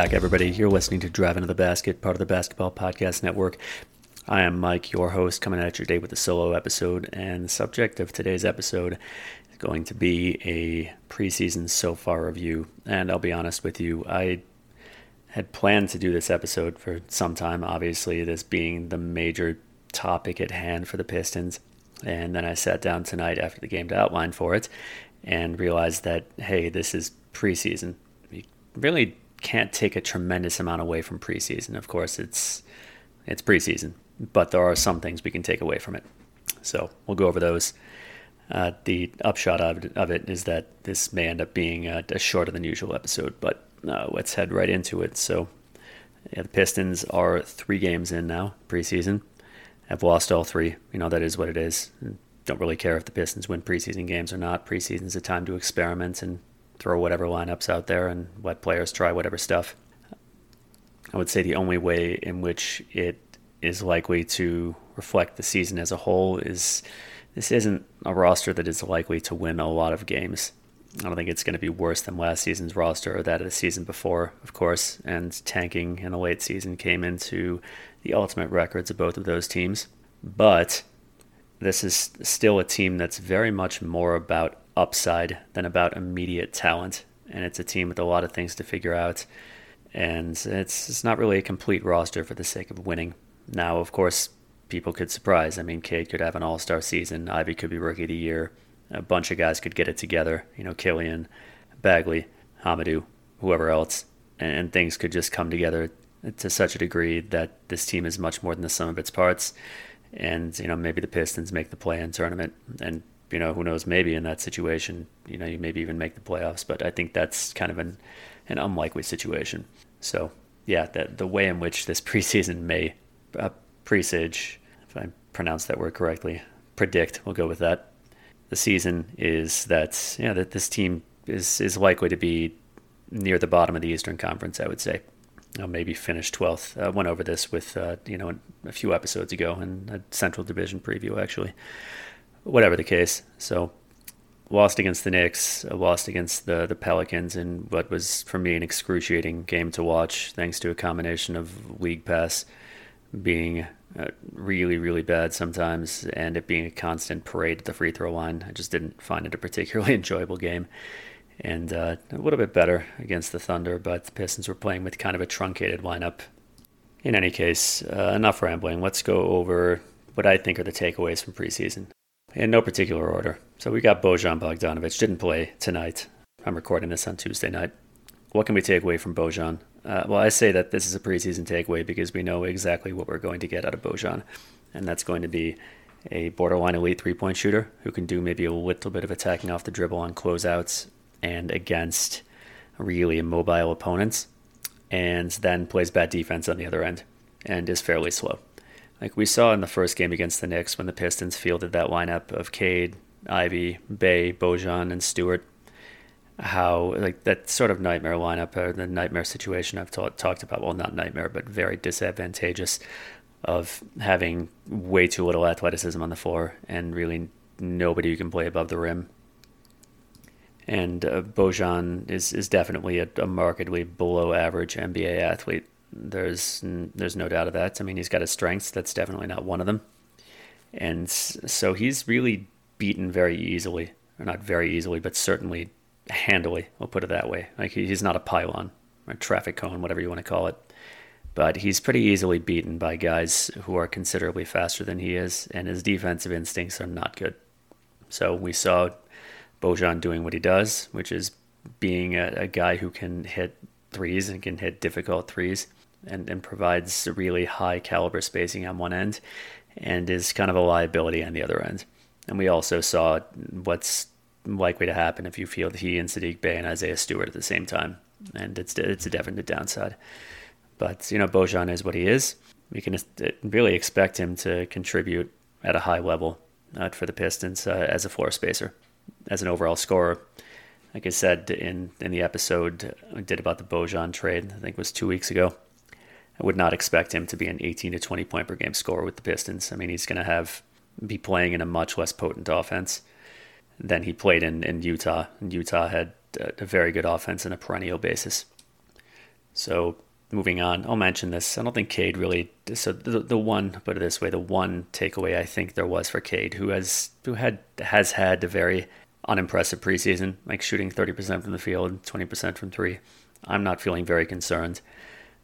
back, everybody. You're listening to Drive Into the Basket, part of the Basketball Podcast Network. I am Mike, your host, coming at you today with a solo episode. And the subject of today's episode is going to be a preseason so far review. And I'll be honest with you, I had planned to do this episode for some time, obviously, this being the major topic at hand for the Pistons. And then I sat down tonight after the game to outline for it and realized that, hey, this is preseason. Really can't take a tremendous amount away from preseason. Of course, it's it's preseason, but there are some things we can take away from it. So we'll go over those. Uh, the upshot of it, of it is that this may end up being a, a shorter than usual episode, but uh, let's head right into it. So, yeah, the Pistons are three games in now, preseason. Have lost all three. You know, that is what it is. Don't really care if the Pistons win preseason games or not. Preseason is a time to experiment and throw whatever lineups out there and let players try whatever stuff. I would say the only way in which it is likely to reflect the season as a whole is this isn't a roster that is likely to win a lot of games. I don't think it's going to be worse than last season's roster or that of the season before, of course. And tanking in the late season came into the ultimate records of both of those teams. But this is still a team that's very much more about upside than about immediate talent. And it's a team with a lot of things to figure out. And it's, it's not really a complete roster for the sake of winning. Now, of course, people could surprise. I mean, Cade could have an all star season, Ivey could be rookie of the year. A bunch of guys could get it together. You know, Killian, Bagley, Hamidou, whoever else. And, and things could just come together to such a degree that this team is much more than the sum of its parts. And, you know, maybe the Pistons make the play in tournament and you know, who knows, maybe in that situation, you know, you maybe even make the playoffs. But I think that's kind of an, an unlikely situation. So, yeah, that the way in which this preseason may uh, presage, if I pronounce that word correctly, predict, we'll go with that. The season is that, yeah, that this team is, is likely to be near the bottom of the Eastern Conference, I would say. I'll maybe finish 12th. I went over this with, uh, you know, a few episodes ago in a Central Division preview, actually whatever the case. So lost against the Knicks, uh, lost against the the Pelicans in what was for me an excruciating game to watch, thanks to a combination of league pass being uh, really really bad sometimes, and it being a constant parade at the free throw line. I just didn't find it a particularly enjoyable game. And uh, a little bit better against the Thunder, but the Pistons were playing with kind of a truncated lineup. In any case, uh, enough rambling. Let's go over what I think are the takeaways from preseason in no particular order. So we got Bojan Bogdanovic, didn't play tonight. I'm recording this on Tuesday night. What can we take away from Bojan? Uh, well, I say that this is a preseason takeaway because we know exactly what we're going to get out of Bojan, and that's going to be a borderline elite three point shooter who can do maybe a little bit of attacking off the dribble on closeouts and against really immobile opponents, and then plays bad defense on the other end and is fairly slow. Like we saw in the first game against the Knicks when the Pistons fielded that lineup of Cade, Ivey, Bey, Bojan, and Stewart, how like that sort of nightmare lineup or the nightmare situation I've ta- talked about. Well, not nightmare, but very disadvantageous of having way too little athleticism on the floor and really nobody who can play above the rim. And uh, Bojan is is definitely a, a markedly below average NBA athlete. There's there's no doubt of that. I mean, he's got his strengths. That's definitely not one of them. And so he's really beaten very easily, or not very easily, but certainly handily. We'll put it that way. Like he's not a pylon or traffic cone, whatever you want to call it. But he's pretty easily beaten by guys who are considerably faster than he is, and his defensive instincts are not good. So we saw Bojan doing what he does, which is being a, a guy who can hit threes and can hit difficult threes and, and provides really high caliber spacing on one end and is kind of a liability on the other end. And we also saw what's likely to happen if you field he and Sadiq Bey and Isaiah Stewart at the same time. And it's it's a definite downside. But, you know, Bojan is what he is. We can really expect him to contribute at a high level uh, for the Pistons uh, as a floor spacer, as an overall scorer. Like I said in, in the episode I did about the Bojan trade, I think it was two weeks ago. I would not expect him to be an 18 to 20 point per game scorer with the Pistons. I mean, he's going to have be playing in a much less potent offense than he played in, in Utah. And Utah had a, a very good offense on a perennial basis. So moving on, I'll mention this. I don't think Cade really. So the, the one, put it this way, the one takeaway I think there was for Cade, who has who had has had a very unimpressive preseason, like shooting 30% from the field, 20% from three. I'm not feeling very concerned.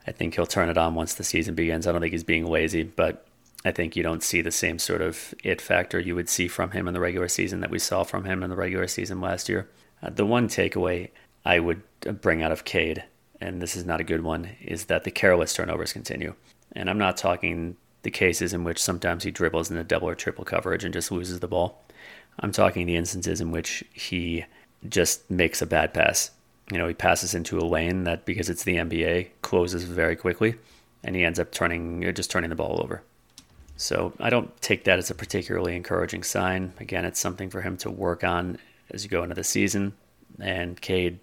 I think he'll turn it on once the season begins. I don't think he's being lazy, but I think you don't see the same sort of it factor you would see from him in the regular season that we saw from him in the regular season last year. Uh, the one takeaway I would bring out of Cade and this is not a good one, is that the careless turnovers continue. And I'm not talking the cases in which sometimes he dribbles in a double or triple coverage and just loses the ball. I'm talking the instances in which he just makes a bad pass. You know, he passes into a lane that because it's the NBA closes very quickly, and he ends up turning uh, just turning the ball over. So I don't take that as a particularly encouraging sign. Again, it's something for him to work on as you go into the season. And Cade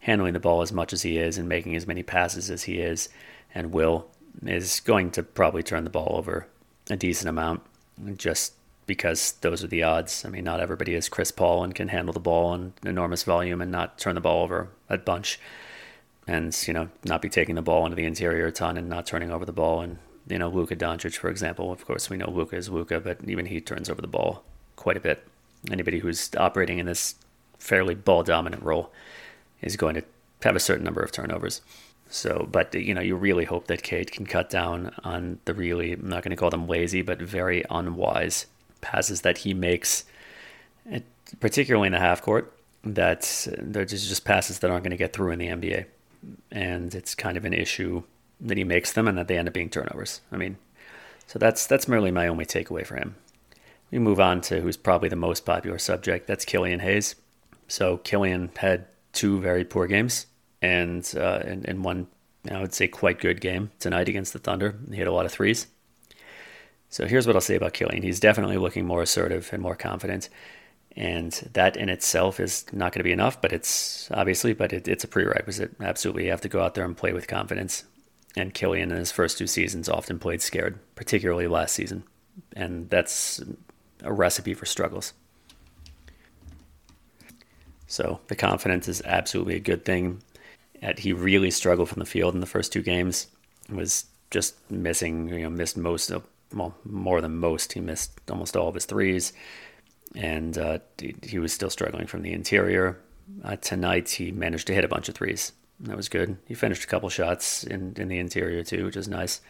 handling the ball as much as he is and making as many passes as he is and will is going to probably turn the ball over a decent amount just because those are the odds. I mean, not everybody is Chris Paul and can handle the ball in enormous volume and not turn the ball over a bunch. And, you know, not be taking the ball into the interior a ton and not turning over the ball. And, you know, Luka Doncic, for example, of course, we know Luka is Luka, but even he turns over the ball quite a bit. Anybody who's operating in this fairly ball dominant role is going to have a certain number of turnovers. So, but you know, you really hope that Cade can cut down on the really, I'm not going to call them lazy, but very unwise passes that he makes, particularly in the half court. That they're just, just passes that aren't going to get through in the NBA, and it's kind of an issue that he makes them, and that they end up being turnovers. I mean, so that's that's merely my only takeaway for him. We move on to who's probably the most popular subject. That's Killian Hayes. So Killian had two very poor games and uh, and, and one I would say quite good game tonight against the Thunder. He hit a lot of threes. So here's what I'll say about Killian. He's definitely looking more assertive and more confident. And that in itself is not going to be enough, but it's obviously, but it, it's a prerequisite. Absolutely. You have to go out there and play with confidence. And Killian in his first two seasons often played scared, particularly last season. And that's a recipe for struggles. So the confidence is absolutely a good thing. He really struggled from the field in the first two games. Was just missing, you know, missed most of, well, more than most. He missed almost all of his threes, and uh, he was still struggling from the interior. Uh, tonight, he managed to hit a bunch of threes. That was good. He finished a couple shots in, in the interior too, which is nice.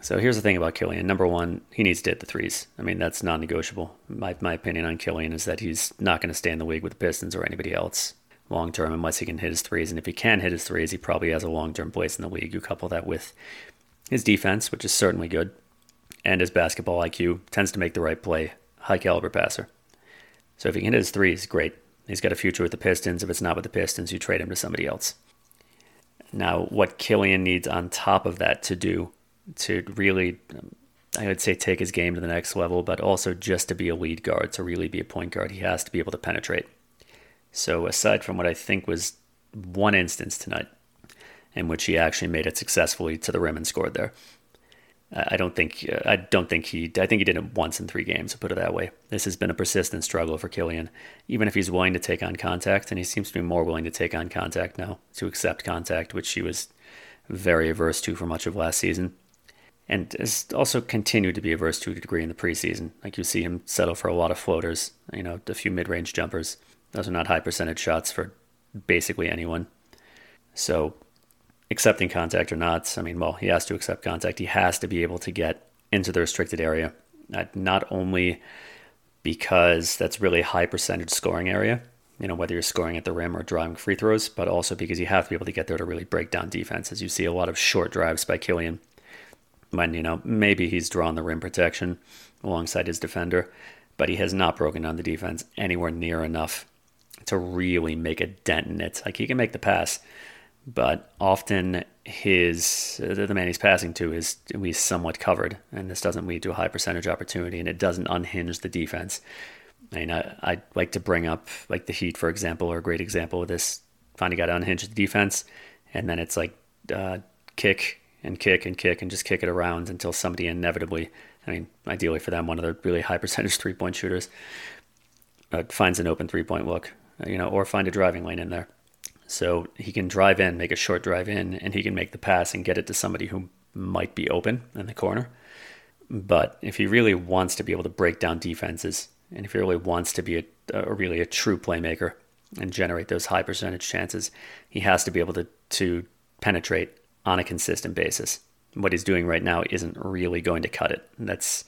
So here's the thing about Killian. Number one, he needs to hit the threes. I mean, that's non negotiable. My, my opinion on Killian is that he's not going to stay in the league with the Pistons or anybody else long term unless he can hit his threes. And if he can hit his threes, he probably has a long term place in the league. You couple that with his defense, which is certainly good, and his basketball IQ tends to make the right play, high caliber passer. So if he can hit his threes, great. He's got a future with the Pistons. If it's not with the Pistons, you trade him to somebody else. Now, what Killian needs on top of that to do to really, I would say, take his game to the next level, but also just to be a lead guard, to really be a point guard, he has to be able to penetrate. So, aside from what I think was one instance tonight in which he actually made it successfully to the rim and scored there, I don't think uh, I don't think he I think he did it once in three games to put it that way. This has been a persistent struggle for Killian, even if he's willing to take on contact, and he seems to be more willing to take on contact now to accept contact, which he was very averse to for much of last season and has also continued to be averse to a degree in the preseason. Like you see him settle for a lot of floaters, you know, a few mid range jumpers. Those are not high percentage shots for basically anyone. So, accepting contact or not, I mean, well, he has to accept contact. He has to be able to get into the restricted area, uh, not only because that's really high percentage scoring area, you know, whether you're scoring at the rim or driving free throws, but also because you have to be able to get there to really break down defenses. You see a lot of short drives by Killian when, you know, maybe he's drawn the rim protection alongside his defender, but he has not broken down the defense anywhere near enough to really make a dent in it. Like he can make the pass, but often his the man he's passing to is least somewhat covered, and this doesn't lead to a high percentage opportunity, and it doesn't unhinge the defense. I mean, I, I'd like to bring up like the Heat, for example, or a great example of this. Finally got to unhinge the defense, and then it's like uh, kick and kick and kick and just kick it around until somebody inevitably, I mean, ideally for them, one of the really high percentage three point shooters uh, finds an open three point look, you know, or find a driving lane in there. So he can drive in, make a short drive in, and he can make the pass and get it to somebody who might be open in the corner. But if he really wants to be able to break down defenses, and if he really wants to be a, a really a true playmaker and generate those high percentage chances, he has to be able to, to penetrate on a consistent basis. What he's doing right now isn't really going to cut it. That's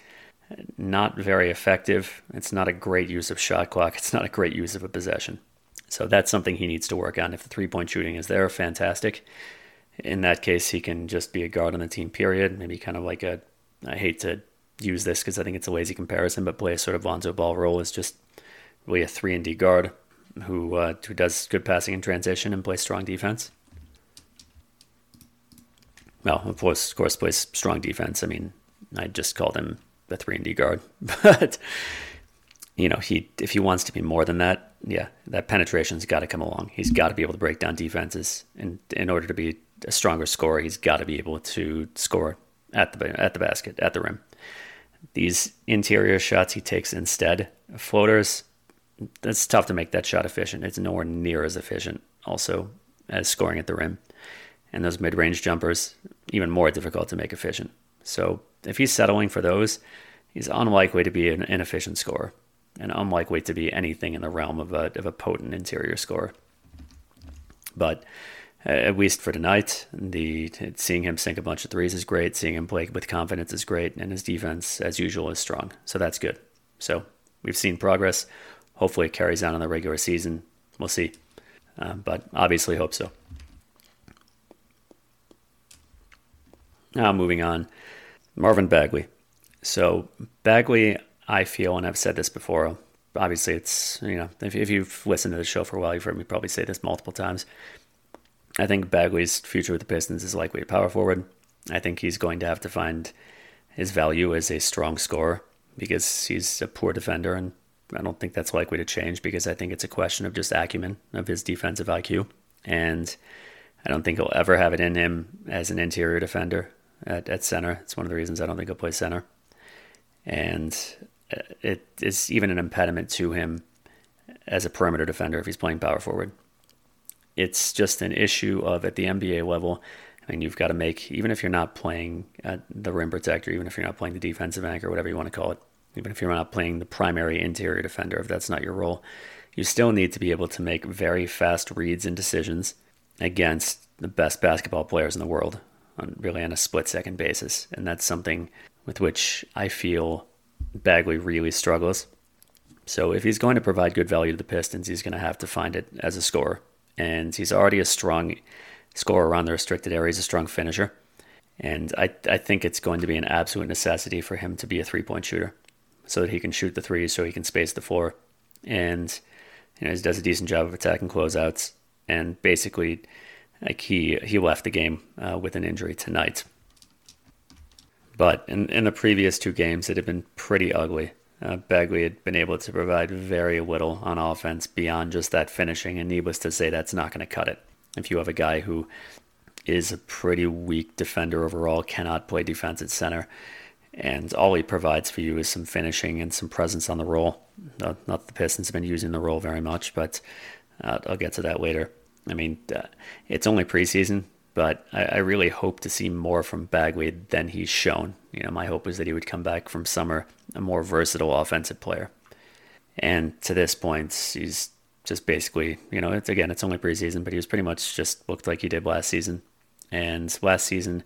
not very effective. It's not a great use of shot clock. It's not a great use of a possession. So that's something he needs to work on. If the three point shooting is there, fantastic. In that case, he can just be a guard on the team, period. Maybe kind of like a, I hate to use this because I think it's a lazy comparison, but play a sort of Lonzo Ball role is just really a 3 and D guard who, uh, who does good passing in transition and plays strong defense. Well, of course, of course, plays strong defense. I mean, I just called him the 3 and D guard, but you know, he if he wants to be more than that, yeah, that penetration's got to come along. He's got to be able to break down defenses, and in order to be a stronger scorer, he's got to be able to score at the at the basket, at the rim. These interior shots he takes instead, floaters, it's tough to make that shot efficient. It's nowhere near as efficient, also, as scoring at the rim. And those mid range jumpers, even more difficult to make efficient. So if he's settling for those, he's unlikely to be an inefficient scorer and unlikely to be anything in the realm of a, of a potent interior score. But uh, at least for tonight, the seeing him sink a bunch of threes is great. Seeing him play with confidence is great, and his defense, as usual, is strong. So that's good. So we've seen progress. Hopefully, it carries on in the regular season. We'll see, uh, but obviously, hope so. Now, moving on, Marvin Bagley. So Bagley, I feel, and I've said this before, obviously it's, you know, if, if you've listened to the show for a while, you've heard me probably say this multiple times. I think Bagley's future with the Pistons is likely a power forward. I think he's going to have to find his value as a strong scorer because he's a poor defender, and I don't think that's likely to change because I think it's a question of just acumen of his defensive IQ. And I don't think he'll ever have it in him as an interior defender at, at center. It's one of the reasons I don't think he'll play center. And it is even an impediment to him as a perimeter defender if he's playing power forward. It's just an issue of at the NBA level. I mean, you've got to make even if you're not playing at the rim protector, even if you're not playing the defensive anchor, whatever you want to call it, even if you're not playing the primary interior defender, if that's not your role, you still need to be able to make very fast reads and decisions against the best basketball players in the world, on really on a split second basis, and that's something with which I feel Bagley really struggles. So if he's going to provide good value to the Pistons, he's going to have to find it as a scorer. And he's already a strong scorer around the restricted area. He's a strong finisher. And I, I think it's going to be an absolute necessity for him to be a three point shooter so that he can shoot the threes, so he can space the floor. And you know, he does a decent job of attacking closeouts. And basically, like he, he left the game uh, with an injury tonight. But in, in the previous two games, it had been pretty ugly. Uh, Bagley had been able to provide very little on offense beyond just that finishing, and needless to say, that's not going to cut it. If you have a guy who is a pretty weak defender overall, cannot play defense at center, and all he provides for you is some finishing and some presence on the roll. Not, the Pistons have been using the roll very much, but uh, I'll get to that later. I mean, uh, it's only preseason but I, I, really hope to see more from Bagley than he's shown. You know, my hope was that he would come back from summer a more versatile offensive player. And to this point, he's just basically, you know, it's again, it's only preseason, but he was pretty much just looked like he did last season. And last season,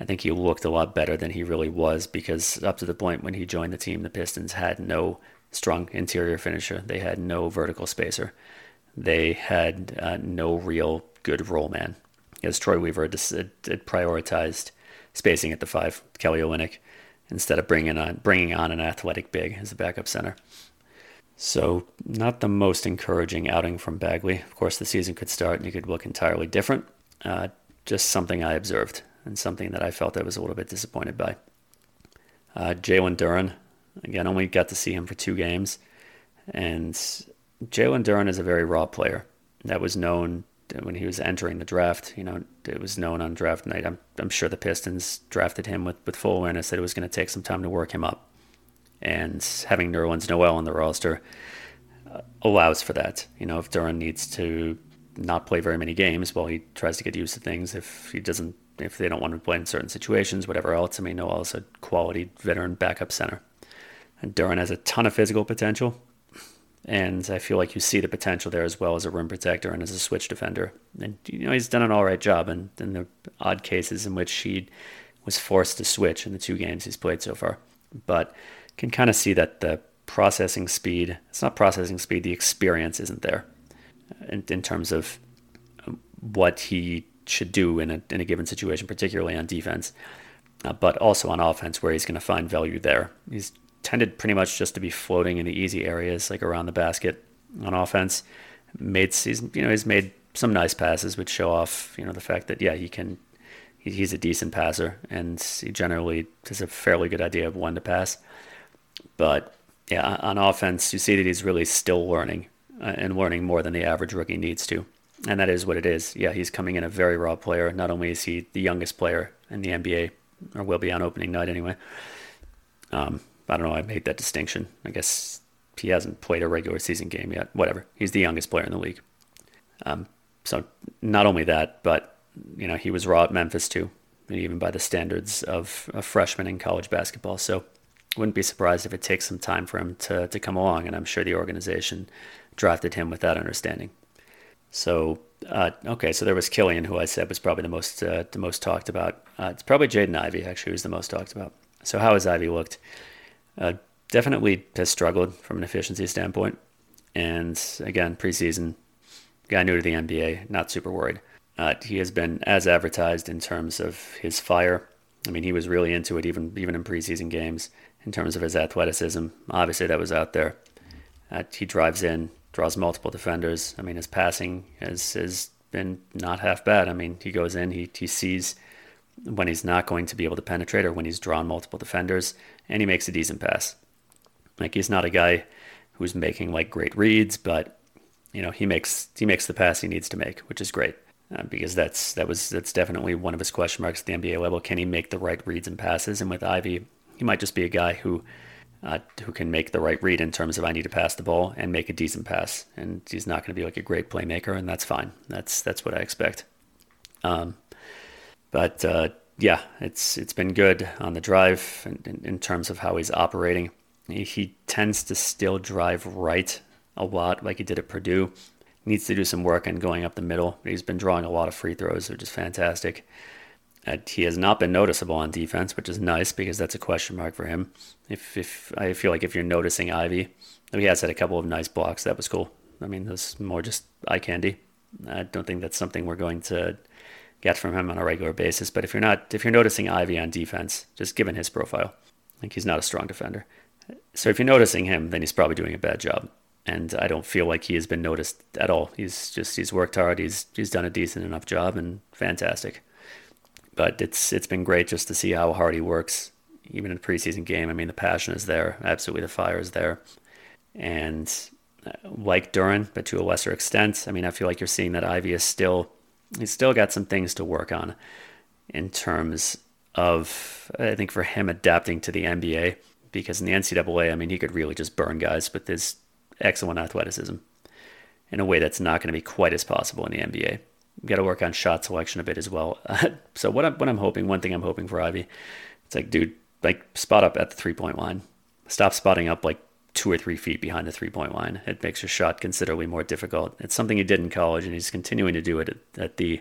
I think he looked a lot better than he really was because up to the point when he joined the team, the Pistons had no strong interior finisher. They had no vertical spacer. They had uh, no real good roll man as Troy Weaver had, prioritized spacing at the five, Kelly Olynyk, instead of bringing on bringing on an athletic big as a backup center. So not the most encouraging outing from Bagley. Of course, the season could start and he could look entirely different. Uh, just something I observed and something that I felt I was a little bit disappointed by. Uh, Jalen Duren, again, only got to see him for two games, and Jalen Duren is a very raw player that was known when he was entering the draft, you know, it was known on draft night. I'm, I'm sure the Pistons drafted him with, with full awareness that it was going to take some time to work him up. And having Nerlens Noel on the roster uh, allows for that. You know, if Duren needs to not play very many games while he tries to get used to things. If he doesn't, if they don't want to play in certain situations, whatever else. I mean, Noel's a quality veteran backup center. And Duren has a ton of physical potential. And I feel like you see the potential there as well as a rim protector and as a switch defender. And, you know, he's done an all right job in, in the odd cases in which he was forced to switch in the two games he's played so far. But can kind of see that the processing speed, it's not processing speed, the experience isn't there in, in terms of what he should do in a, in a given situation, particularly on defense, uh, but also on offense where he's going to find value there. He's tended pretty much just to be floating in the easy areas, like around the basket on offense. Made he's you know he's made some nice passes, which show off you know the fact that yeah he can he's a decent passer and he generally has a fairly good idea of when to pass. But yeah, on offense, you see that he's really still learning uh, and learning more than the average rookie needs to. And that is what it is. Yeah, he's coming in a very raw player. Not only is he the youngest player in the NBA, or will be on opening night anyway, um, I don't know. I made that distinction. I guess he hasn't played a regular season game yet. Whatever. He's the youngest player in the league. Um, so not only that, but you know he was raw at Memphis too, even by the standards of a freshman in college basketball. So wouldn't be surprised if it takes some time for him to to come along. And I'm sure the organization drafted him with that understanding. So uh, okay, so there was Killian, who I said was probably the most uh, the most talked about. Uh, it's probably Jaden Ivey actually who's the most talked about. So how has Ivey looked? Uh, definitely has struggled from an efficiency standpoint. And again, preseason, guy new to the NBA, not super worried. Uh, he has been as advertised in terms of his fire. I mean, he was really into it even even in preseason games in terms of his athleticism. Obviously, that was out there. Uh, he drives in, draws multiple defenders. I mean, his passing has has been not half bad. I mean, he goes in, he he sees when he's not going to be able to penetrate or when he's drawn multiple defenders, and he makes a decent pass. Like he's not a guy who's making like great reads, but you know he makes he makes the pass he needs to make, which is great uh, because that's that was that's definitely one of his question marks at the NBA level. Can he make the right reads and passes? And with Ivey, he might just be a guy who uh, who can make the right read in terms of I need to pass the ball and make a decent pass, and he's not going to be like a great playmaker, and that's fine. That's that's what I expect. Um, but uh, yeah, it's it's been good on the drive in, in, in terms of how he's operating. He, he, tends to still drive right a lot, like he did at Purdue. Needs to do some work on going up the middle. He's been drawing a lot of free throws, which is fantastic. He has not been noticeable on defense, which is nice because that's a question mark for him. If if I feel like if you're noticing Ivey, he has had a couple of nice blocks. That was cool. I mean, that's more just eye candy. I don't think that's something we're going to get from him on a regular basis. But if you're not, if you're noticing Ivey on defense, just given his profile, like he's not a strong defender. So if you're noticing him, then he's probably doing a bad job. And I don't feel like he has been noticed at all. He's just he's worked hard. He's he's done a decent enough job and fantastic. But it's it's been great just to see how hard he works, even in a preseason game. I mean, the passion is there. Absolutely, the fire is there. And uh, like Duren, but to a lesser extent. I mean, I feel like you're seeing that Ivey is still he's still got some things to work on in terms of, I think, for him adapting to the NBA. Because in the NCAA, I mean, he could really just burn guys with his excellent athleticism in a way that's not going to be quite as possible in the NBA. You've got to work on shot selection a bit as well. so what I'm, what I'm hoping, one thing I'm hoping for Ivey, it's like, dude, like spot up at the three point line. Stop spotting up like two or three feet behind the three point line. It makes your shot considerably more difficult. It's something he did in college, and he's continuing to do it at, at the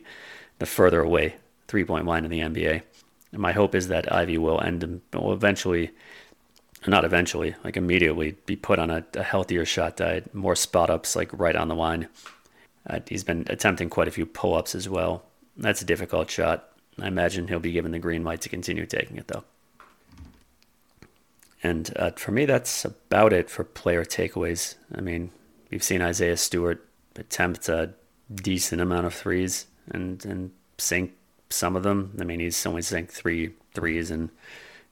the further away three point line in the NBA. And my hope is that Ivey will end will eventually, not eventually, like immediately, be put on a, a healthier shot diet, more spot ups like right on the line. Uh, he's been attempting quite a few pull ups as well. That's a difficult shot. I imagine he'll be given the green light to continue taking it though. And uh, for me, that's about it for player takeaways. I mean, we've seen Isaiah Stewart attempt a decent amount of threes and and sink some of them. I mean, he's only sank three threes in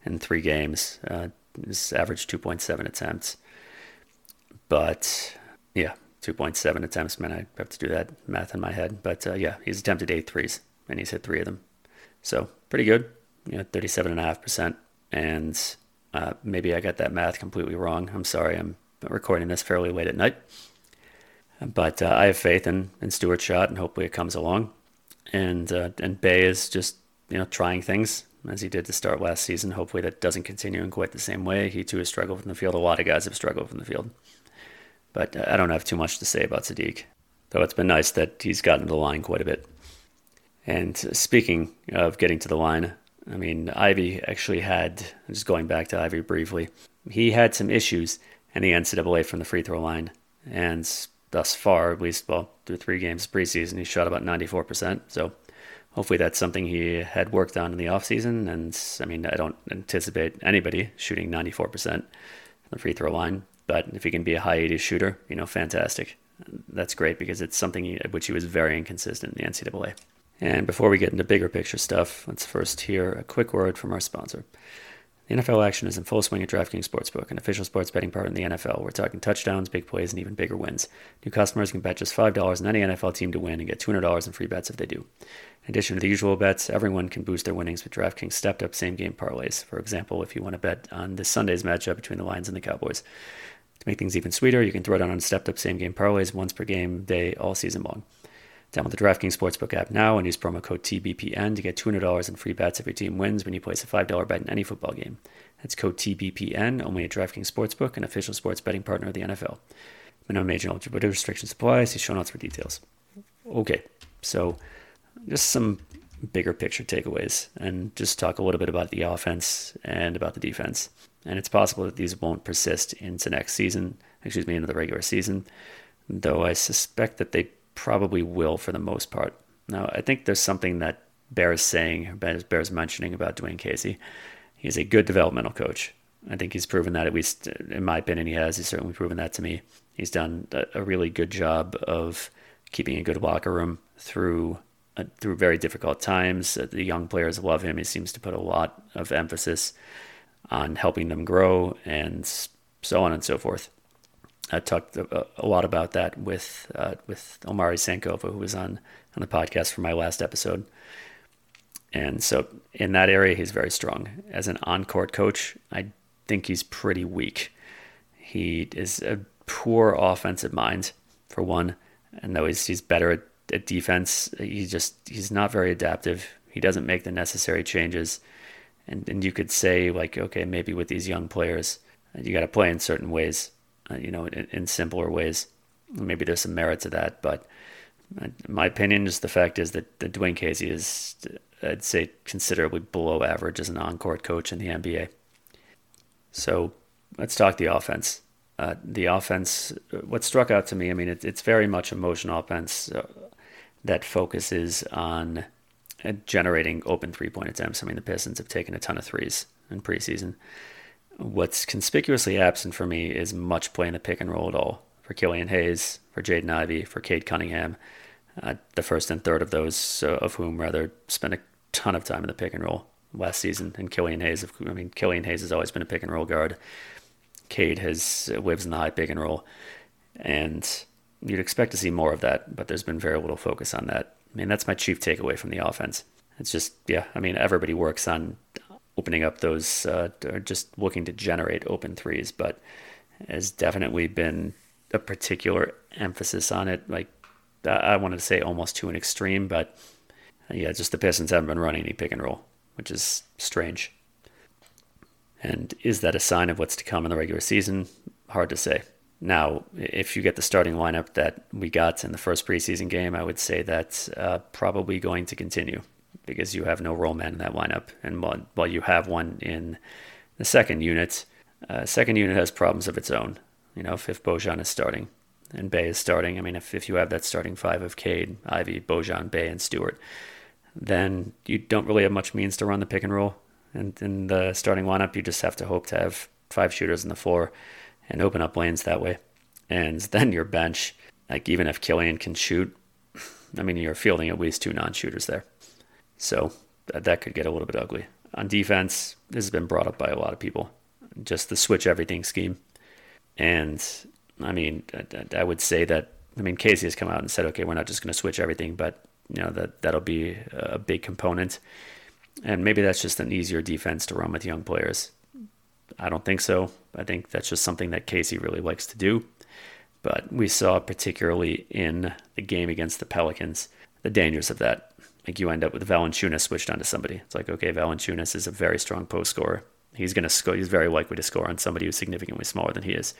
in three games. Uh, his average 2.7 attempts, but yeah, 2.7 attempts. Man, I have to do that math in my head. But uh, yeah, he's attempted eight threes and he's hit three of them. So pretty good. You know, 37.5%. And uh, maybe I got that math completely wrong. I'm sorry. I'm recording this fairly late at night. But uh, I have faith in, in Stewart's shot, and hopefully it comes along. And uh, and Bey is just you know trying things as he did to start last season. Hopefully that doesn't continue in quite the same way. He too has struggled from the field. A lot of guys have struggled from the field. But uh, I don't have too much to say about Sadiq, though it's been nice that he's gotten to the line quite a bit. And speaking of getting to the line, I mean, Ivey actually had, just going back to Ivey briefly, he had some issues in the NCAA from the free throw line. And thus far, at least, well, through three games preseason, he shot about 94%. So hopefully that's something he had worked on in the offseason. And I mean, I don't anticipate anybody shooting 94% from the free throw line. But if he can be a high 80s shooter, you know, fantastic. That's great because it's something at which he was very inconsistent in the NCAA. And before we get into bigger picture stuff, let's first hear a quick word from our sponsor. The NFL action is in full swing at DraftKings Sportsbook, an official sports betting partner in the NFL. We're talking touchdowns, big plays, and even bigger wins. New customers can bet just $5 on any NFL team to win and get $200 in free bets if they do. In addition to the usual bets, everyone can boost their winnings with DraftKings stepped up same game parlays. For example, if you want to bet on this Sunday's matchup between the Lions and the Cowboys. To make things even sweeter, you can throw down on stepped up same game parlays once per game day all season long. Download the DraftKings Sportsbook app now and use promo code TBPN to get $200 in free bets if your team wins when you place a $5 bet in any football game. That's code TBPN only at DraftKings Sportsbook, an official sports betting partner of the NFL. Minimum age and eligibility restrictions apply. See show notes for details. Okay, so just some bigger picture takeaways and just talk a little bit about the offense and about the defense. And it's possible that these won't persist into next season, excuse me, into the regular season, though I suspect that they probably will for the most part. Now, I think there's something that Bears saying, Bears mentioning about Dwayne Casey. He's a good developmental coach. I think he's proven that, at least in my opinion, he has. He's certainly proven that to me. He's done a really good job of keeping a good locker room through uh, through very difficult times. Uh, the young players love him. He seems to put a lot of emphasis on helping them grow and so on and so forth. I talked a, a lot about that with uh, with Omari Sankofa, who was on on the podcast for my last episode. And so in that area, he's very strong. As an on-court coach, I think he's pretty weak. He is a poor offensive mind, for one, and though he's he's better at, at defense, he just he's not very adaptive. He doesn't make the necessary changes, and and you could say like, okay, maybe with these young players, you got to play in certain ways uh, you know, in, in, simpler ways. Maybe there's some merit to that, but my opinion is the fact is that, that Dwayne Casey is, I'd say, considerably below average as an on-court coach in the NBA. So let's talk the offense. Uh, the offense, what struck out to me, I mean, it, it's very much a motion offense uh, that focuses on uh, generating open three point attempts. I mean, the Pistons have taken a ton of threes in preseason. What's conspicuously absent for me is much play in the pick and roll at all for Killian Hayes, for Jaden Ivey, for Cade Cunningham. Uh, the first and third of those, uh, of whom rather spent a ton of time in the pick and roll last season. And Killian Hayes, I mean, Killian Hayes has always been a pick and roll guard. Cade has uh, lives in the high pick and roll, and you'd expect to see more of that, but there's been very little focus on that. I mean, that's my chief takeaway from the offense. It's just, yeah, I mean, everybody works on opening up those uh, or just looking to generate open threes, but has definitely been a particular emphasis on it. Like I wanted to say almost to an extreme, but uh, yeah, just the Pistons haven't been running any pick and roll, which is strange. And is that a sign of what's to come in the regular season? Hard to say. Now, if you get the starting lineup that we got in the first preseason game, I would say that's uh, probably going to continue because you have no roll man in that lineup. And while, while you have one in the second unit, uh, second unit has problems of its own. You know, if, if Bojan is starting and Bey is starting, I mean, if, if you have that starting five of Cade, Ivey, Bojan, Bay, and Stewart, then you don't really have much means to run the pick and roll. And in the starting lineup, you just have to hope to have five shooters in the floor and open up lanes that way. And then your bench, like even if Killian can shoot, I mean, you're fielding at least two non shooters there. So that, that could get a little bit ugly. On defense, this has been brought up by a lot of people. Just the switch everything scheme. And I mean, I, I would say that, I mean, Casey has come out and said, okay, we're not just going to switch everything, but, you know, that, that'll be a big component. And maybe that's just an easier defense to run with young players. I don't think so. I think that's just something that Casey really likes to do. But we saw, particularly in the game against the Pelicans, the dangers of that. Like you end up with Valanciunas switched onto somebody. It's like, okay, Valanciunas is a very strong post scorer. He's going to score. He's very likely to score on somebody who's significantly smaller than he is.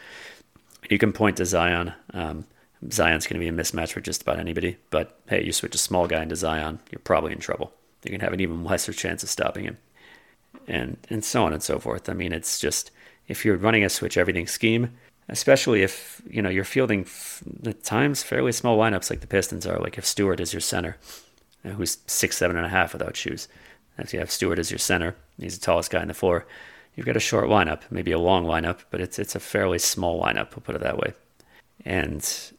You can point to Zion. Um, Zion's going to be a mismatch for just about anybody. But hey, you switch a small guy into Zion, you're probably in trouble. You can have an even lesser chance of stopping him, and and so on and so forth. I mean, it's just if you're running a switch everything scheme, especially if you know you're fielding at times fairly small lineups like the Pistons are. Like if Stewart is your center, who's six seven and a half without shoes. If you have Stewart as your center, he's the tallest guy on the floor. You've got a short lineup, maybe a long lineup, but it's it's a fairly small lineup. We'll put it that way, and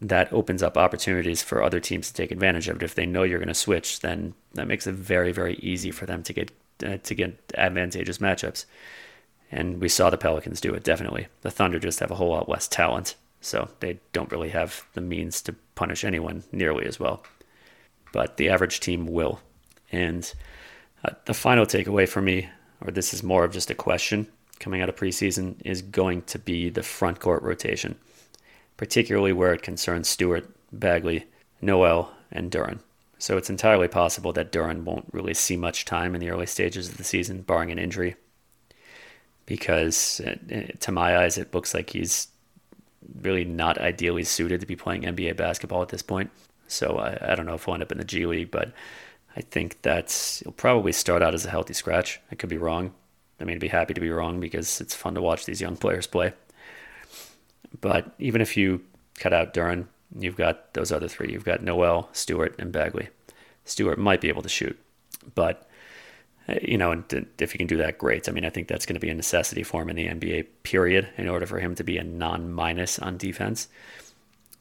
that opens up opportunities for other teams to take advantage of it. If they know you're going to switch, then that makes it very very easy for them to get uh, to get advantageous matchups. And we saw the Pelicans do it, definitely. The Thunder just have a whole lot less talent, so they don't really have the means to punish anyone nearly as well. But the average team will. And uh, the final takeaway for me, or this is more of just a question coming out of preseason, is going to be the front court rotation, particularly where it concerns Stewart, Bagley, Noel, and Duren. So it's entirely possible that Duren won't really see much time in the early stages of the season, barring an injury because uh, to my eyes, it looks like he's really not ideally suited to be playing NBA basketball at this point. So I, I don't know if he'll end up in the G League, but I think that he'll probably start out as a healthy scratch. I could be wrong. I mean, I'd be happy to be wrong because it's fun to watch these young players play. But even if you cut out Duren, you've got those other three. You've got Noel, Stewart, and Bagley. Stewart might be able to shoot, but eh, you know, and if he can do that, great. I mean, I think that's going to be a necessity for him in the NBA period in order for him to be a non-minus on defense.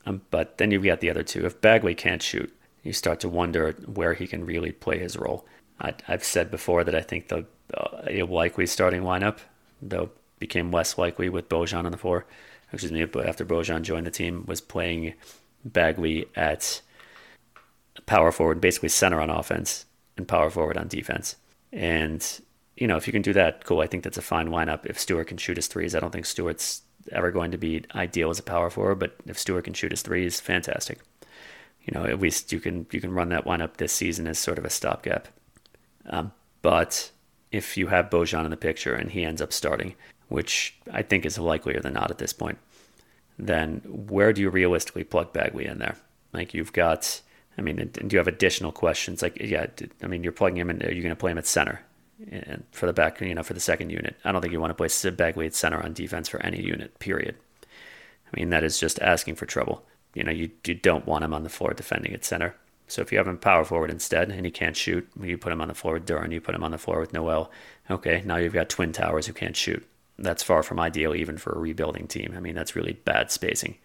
Um, but then you've got the other two. If Bagley can't shoot, you start to wonder where he can really play his role. I, have said before that I think the uh, likely starting lineup, though, became less likely with Bojan on the floor. Excuse me, but after Bojan joined the team, was playing Bagley at power forward, basically center on offense, and power forward on defense. And, you know, if you can do that, cool. I think that's a fine lineup. If Stewart can shoot his threes, I don't think Stewart's ever going to be ideal as a power forward, but if Stewart can shoot his threes, fantastic. You know, at least you can you can run that lineup this season as sort of a stopgap. Um, but if you have Bojan in the picture and he ends up starting, which I think is likelier than not at this point, then where do you realistically plug Bagley in there? Like you've got I mean, do you have additional questions? Like, yeah, I mean, you're plugging him in. Are you going to play him at center for the back, you know, for the second unit? I don't think you want to play Sid Bagley at center on defense for any unit, period. I mean, that is just asking for trouble. You know, you, you don't want him on the floor defending at center. So if you have him power forward instead and he can't shoot, you put him on the floor with Duren, you put him on the floor with Noel. Okay, now you've got twin towers who can't shoot. That's far from ideal even for a rebuilding team. I mean, that's really bad spacing.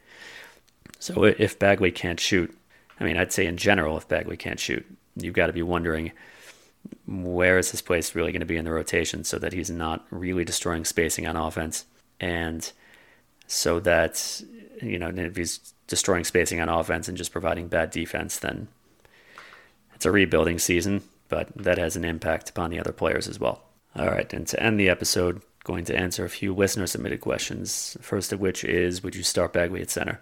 So if Bagley can't shoot, I mean, I'd say in general, if Bagley can't shoot, you've got to be wondering where is his place really going to be in the rotation so that he's not really destroying spacing on offense. And so that, you know, if he's destroying spacing on offense and just providing bad defense, then it's a rebuilding season, but that has an impact upon the other players as well. All right, and to end the episode, going to answer a few listener submitted questions. First of which is Would you start Bagley at center?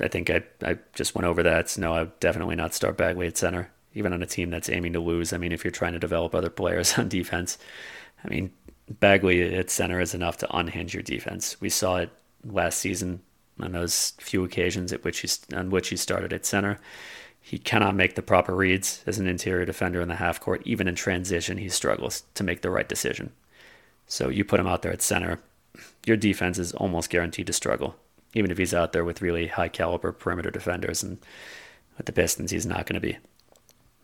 I think I, I just went over that. No, I would definitely not start Bagley at center, even on a team that's aiming to lose. I mean, if you're trying to develop other players on defense, I mean, Bagley at center is enough to unhinge your defense. We saw it last season on those few occasions at which he, on which he started at center. He cannot make the proper reads as an interior defender in the half court. Even in transition, he struggles to make the right decision. So you put him out there at center, your defense is almost guaranteed to struggle even if he's out there with really high caliber perimeter defenders. And with the Pistons, he's not going to be.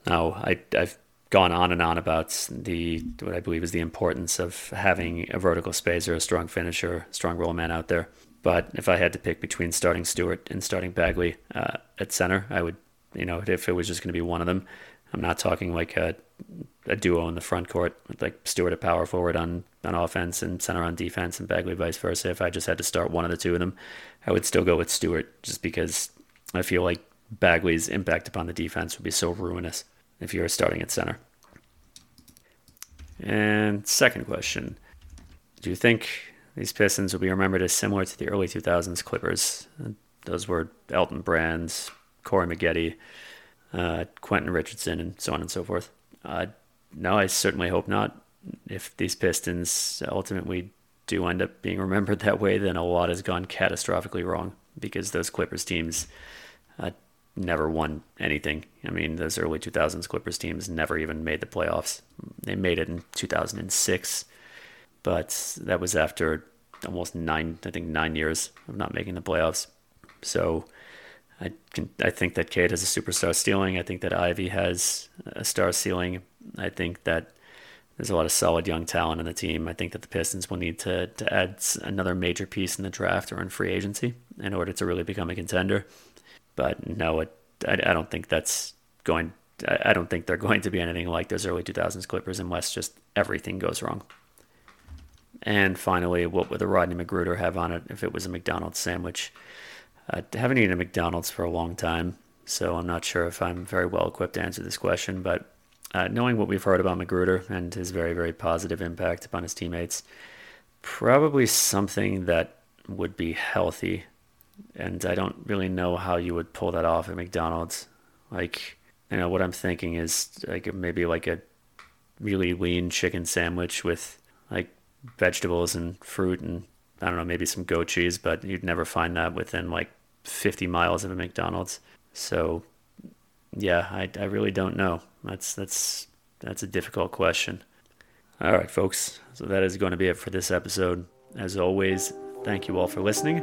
Now, I, I've gone on and on about the what I believe is the importance of having a vertical spacer, a strong finisher, strong roll man out there. But if I had to pick between starting Stewart and starting Bagley uh, at center, I would, you know, if it was just going to be one of them, I'm not talking like a, a duo in the front court, like Stewart at power forward on, on offense and center on defense, and Bagley vice versa. If I just had to start one of the two of them, I would still go with Stewart just because I feel like Bagley's impact upon the defense would be so ruinous if you're starting at center. And second question Do you think these Pistons will be remembered as similar to the early 2000s Clippers? Those were Elton Brand, Corey Maggette, uh, Quentin Richardson, and so on and so forth. Uh, no, I certainly hope not. If these Pistons ultimately do end up being remembered that way, then a lot has gone catastrophically wrong because those Clippers teams uh, never won anything. I mean, those early 2000s Clippers teams never even made the playoffs. They made it in 2006, but that was after almost nine, I think nine years of not making the playoffs. So I can, I think that Cade has a superstar ceiling. I think that Ivey has a star ceiling. I think that there's a lot of solid young talent in the team. I think that the Pistons will need to to add another major piece in the draft or in free agency in order to really become a contender. But no, it, I, I don't think that's going. I don't think they're going to be anything like those early 2000s Clippers unless just everything goes wrong. And finally, what would the Rodney McGruder have on it if it was a McDonald's sandwich? I haven't eaten a McDonald's for a long time, so I'm not sure if I'm very well equipped to answer this question. But uh, knowing what we've heard about McGruder and his very, very positive impact upon his teammates, probably something that would be healthy. And I don't really know how you would pull that off at McDonald's. Like, you know, what I'm thinking is like maybe like a really lean chicken sandwich with like vegetables and fruit and I don't know, maybe some goat cheese, but you'd never find that within like 50 miles of a McDonald's. So, yeah, I, I really don't know. That's that's that's a difficult question. All right, folks. So that is going to be it for this episode. As always, thank you all for listening.